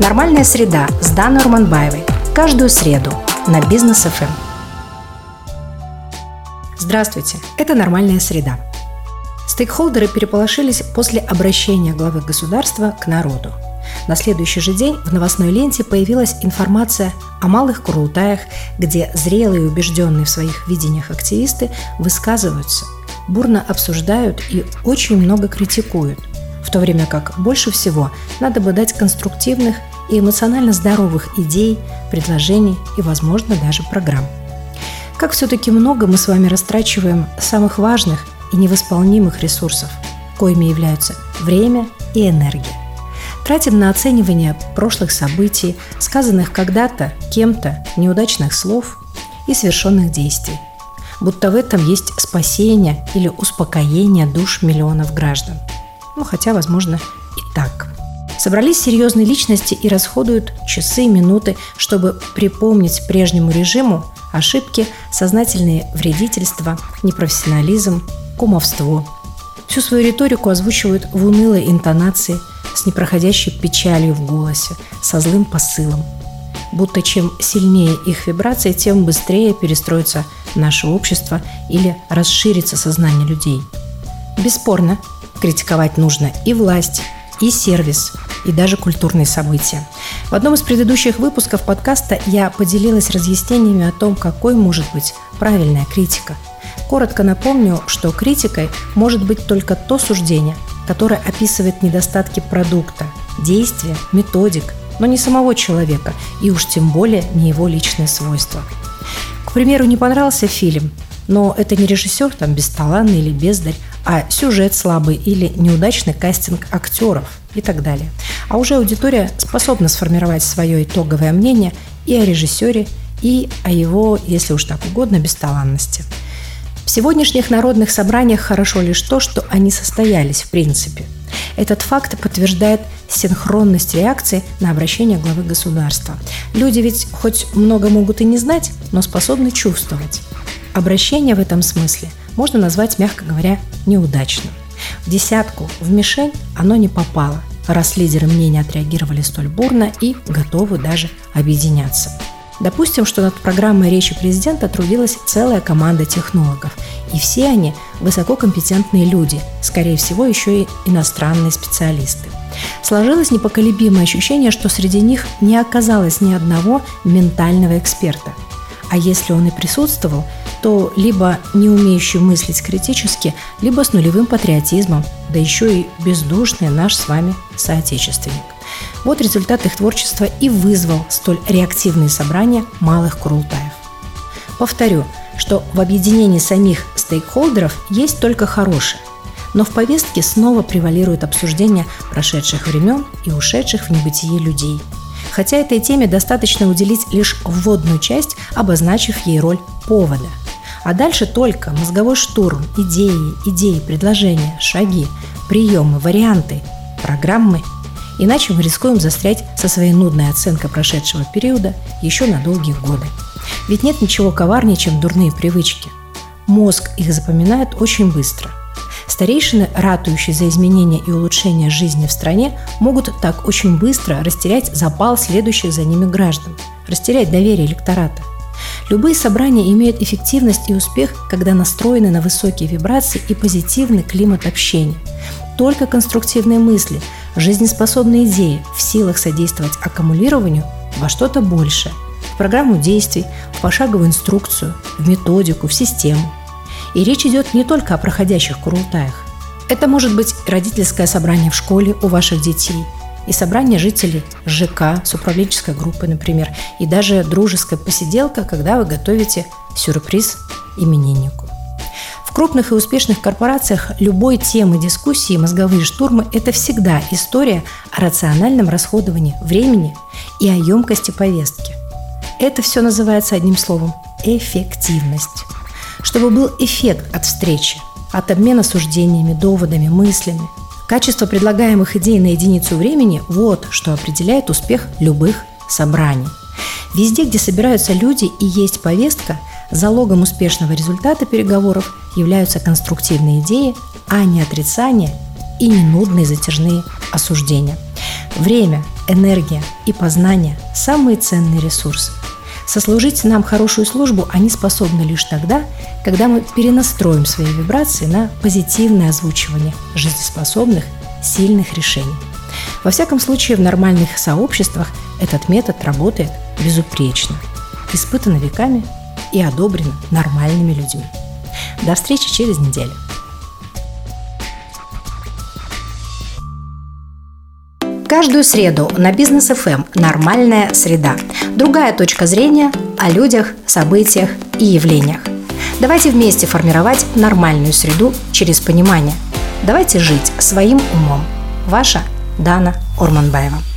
Нормальная среда с Даной Урманбаевой. Каждую среду на Бизнес ФМ. Здравствуйте, это «Нормальная среда». Стейкхолдеры переполошились после обращения главы государства к народу. На следующий же день в новостной ленте появилась информация о малых Курултаях, где зрелые и убежденные в своих видениях активисты высказываются, бурно обсуждают и очень много критикуют, в то время как больше всего надо бы дать конструктивных и эмоционально здоровых идей, предложений и, возможно, даже программ. Как все-таки много мы с вами растрачиваем самых важных и невосполнимых ресурсов, коими являются время и энергия. Тратим на оценивание прошлых событий, сказанных когда-то кем-то неудачных слов и совершенных действий. Будто в этом есть спасение или успокоение душ миллионов граждан. Ну, хотя, возможно, и так. Собрались серьезные личности и расходуют часы, минуты, чтобы припомнить прежнему режиму ошибки, сознательные вредительства, непрофессионализм, кумовство. Всю свою риторику озвучивают в унылой интонации, с непроходящей печалью в голосе, со злым посылом. Будто чем сильнее их вибрации, тем быстрее перестроится наше общество или расширится сознание людей. Бесспорно, критиковать нужно и власть, и сервис, и даже культурные события. В одном из предыдущих выпусков подкаста я поделилась разъяснениями о том, какой может быть правильная критика. Коротко напомню, что критикой может быть только то суждение, которое описывает недостатки продукта, действия, методик, но не самого человека, и уж тем более не его личные свойства. К примеру, не понравился фильм, но это не режиссер там бесталанный или бездарь, а сюжет слабый или неудачный кастинг актеров и так далее. А уже аудитория способна сформировать свое итоговое мнение и о режиссере, и о его, если уж так угодно, бесталанности. В сегодняшних народных собраниях хорошо лишь то, что они состоялись в принципе. Этот факт подтверждает синхронность реакции на обращение главы государства. Люди ведь хоть много могут и не знать, но способны чувствовать. Обращение в этом смысле можно назвать, мягко говоря, неудачным. В десятку, в мишень оно не попало, раз лидеры мнения отреагировали столь бурно и готовы даже объединяться. Допустим, что над программой речи президента трудилась целая команда технологов, и все они высококомпетентные люди, скорее всего, еще и иностранные специалисты. Сложилось непоколебимое ощущение, что среди них не оказалось ни одного ментального эксперта. А если он и присутствовал, то либо не умеющий мыслить критически, либо с нулевым патриотизмом, да еще и бездушный наш с вами соотечественник. Вот результат их творчества и вызвал столь реактивные собрания малых Курултаев. Повторю, что в объединении самих стейкхолдеров есть только хорошее, но в повестке снова превалирует обсуждение прошедших времен и ушедших в небытие людей. Хотя этой теме достаточно уделить лишь вводную часть, обозначив ей роль повода – а дальше только мозговой штурм, идеи, идеи, предложения, шаги, приемы, варианты, программы. Иначе мы рискуем застрять со своей нудной оценкой прошедшего периода еще на долгие годы. Ведь нет ничего коварнее, чем дурные привычки. Мозг их запоминает очень быстро. Старейшины, ратующие за изменения и улучшение жизни в стране, могут так очень быстро растерять запал следующих за ними граждан, растерять доверие электората – Любые собрания имеют эффективность и успех, когда настроены на высокие вибрации и позитивный климат общения. Только конструктивные мысли, жизнеспособные идеи в силах содействовать аккумулированию во что-то большее, в программу действий, в пошаговую инструкцию, в методику, в систему. И речь идет не только о проходящих курултаях. Это может быть родительское собрание в школе у ваших детей – и собрание жителей ЖК с управленческой группой, например, и даже дружеская посиделка, когда вы готовите сюрприз имениннику. В крупных и успешных корпорациях любой темы дискуссии мозговые штурмы – это всегда история о рациональном расходовании времени и о емкости повестки. Это все называется одним словом – эффективность. Чтобы был эффект от встречи, от обмена суждениями, доводами, мыслями – Качество предлагаемых идей на единицу времени – вот что определяет успех любых собраний. Везде, где собираются люди и есть повестка, залогом успешного результата переговоров являются конструктивные идеи, а не отрицания и не нудные затяжные осуждения. Время, энергия и познание – самые ценные ресурсы. Сослужить нам хорошую службу они способны лишь тогда, когда мы перенастроим свои вибрации на позитивное озвучивание жизнеспособных, сильных решений. Во всяком случае, в нормальных сообществах этот метод работает безупречно, испытано веками и одобрено нормальными людьми. До встречи через неделю. Каждую среду на Бизнес ФМ «Нормальная среда». Другая точка зрения о людях, событиях и явлениях. Давайте вместе формировать нормальную среду через понимание. Давайте жить своим умом. Ваша Дана Орманбаева.